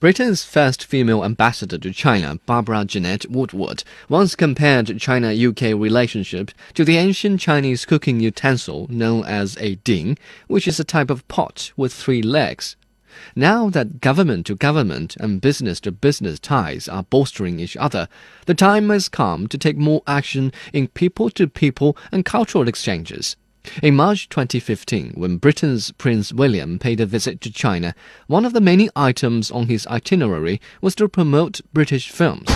Britain's first female ambassador to China, Barbara Jeanette Woodward, once compared China UK relationship to the ancient Chinese cooking utensil known as a ding, which is a type of pot with three legs. Now that government to government and business to business ties are bolstering each other, the time has come to take more action in people to people and cultural exchanges. In March 2015, when Britain's Prince William paid a visit to China, one of the many items on his itinerary was to promote British films.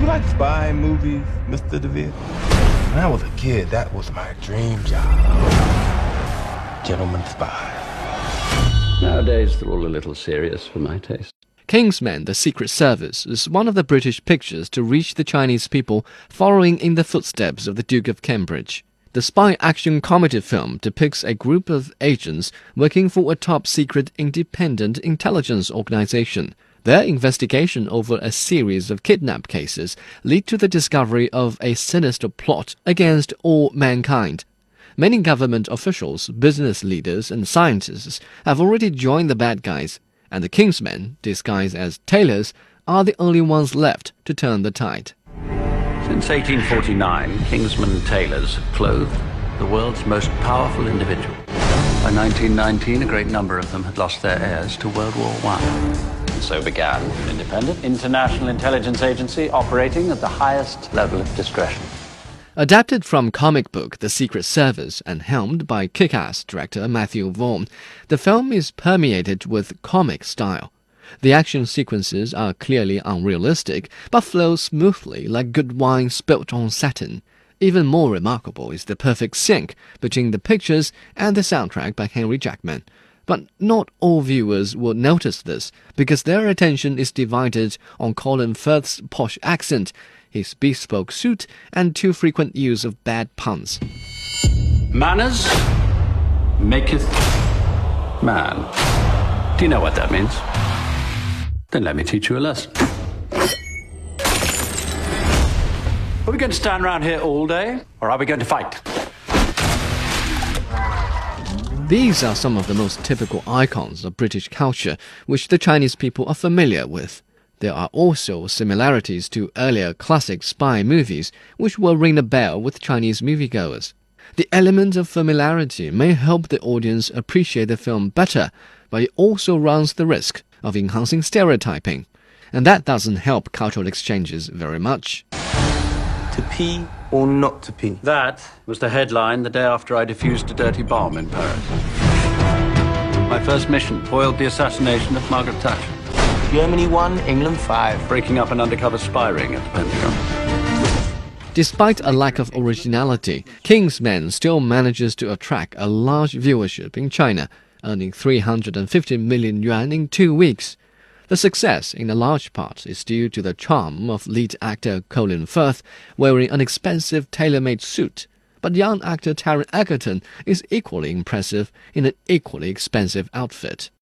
You like spy movies, Mr. DeVere? When I was a kid, that was my dream job. Gentleman spy. Nowadays, they're all a little serious for my taste. Kingsman The Secret Service is one of the British pictures to reach the Chinese people following in the footsteps of the Duke of Cambridge. The spy action comedy film depicts a group of agents working for a top secret independent intelligence organization. Their investigation over a series of kidnap cases lead to the discovery of a sinister plot against all mankind. Many government officials, business leaders, and scientists have already joined the bad guys, and the Kingsmen, disguised as tailors, are the only ones left to turn the tide. Since 1849, Kingsman tailors have clothed the world's most powerful individual. By 1919, a great number of them had lost their heirs to World War I. And so began an independent international intelligence agency operating at the highest level of discretion. Adapted from comic book The Secret Service and helmed by kick ass director Matthew Vaughn, the film is permeated with comic style. The action sequences are clearly unrealistic, but flow smoothly like good wine spilt on satin. Even more remarkable is the perfect sync between the pictures and the soundtrack by Henry Jackman. But not all viewers will notice this because their attention is divided on Colin Firth's posh accent, his bespoke suit, and too frequent use of bad puns. Manners maketh man. Do you know what that means? Then let me teach you a lesson. Are we going to stand around here all day, or are we going to fight? These are some of the most typical icons of British culture which the Chinese people are familiar with. There are also similarities to earlier classic spy movies which will ring a bell with Chinese moviegoers. The element of familiarity may help the audience appreciate the film better, but it also runs the risk of enhancing stereotyping, and that doesn't help cultural exchanges very much. To pee or not to pee? That was the headline the day after I defused a dirty bomb in Paris. My first mission foiled the assassination of Margaret Thatcher, Germany 1, England 5. breaking up an undercover spy ring at the Pentagon. Despite a lack of originality, Kingsman still manages to attract a large viewership in China, earning 350 million yuan in two weeks. The success, in a large part, is due to the charm of lead actor Colin Firth wearing an expensive tailor made suit. But young actor Taron Egerton is equally impressive in an equally expensive outfit.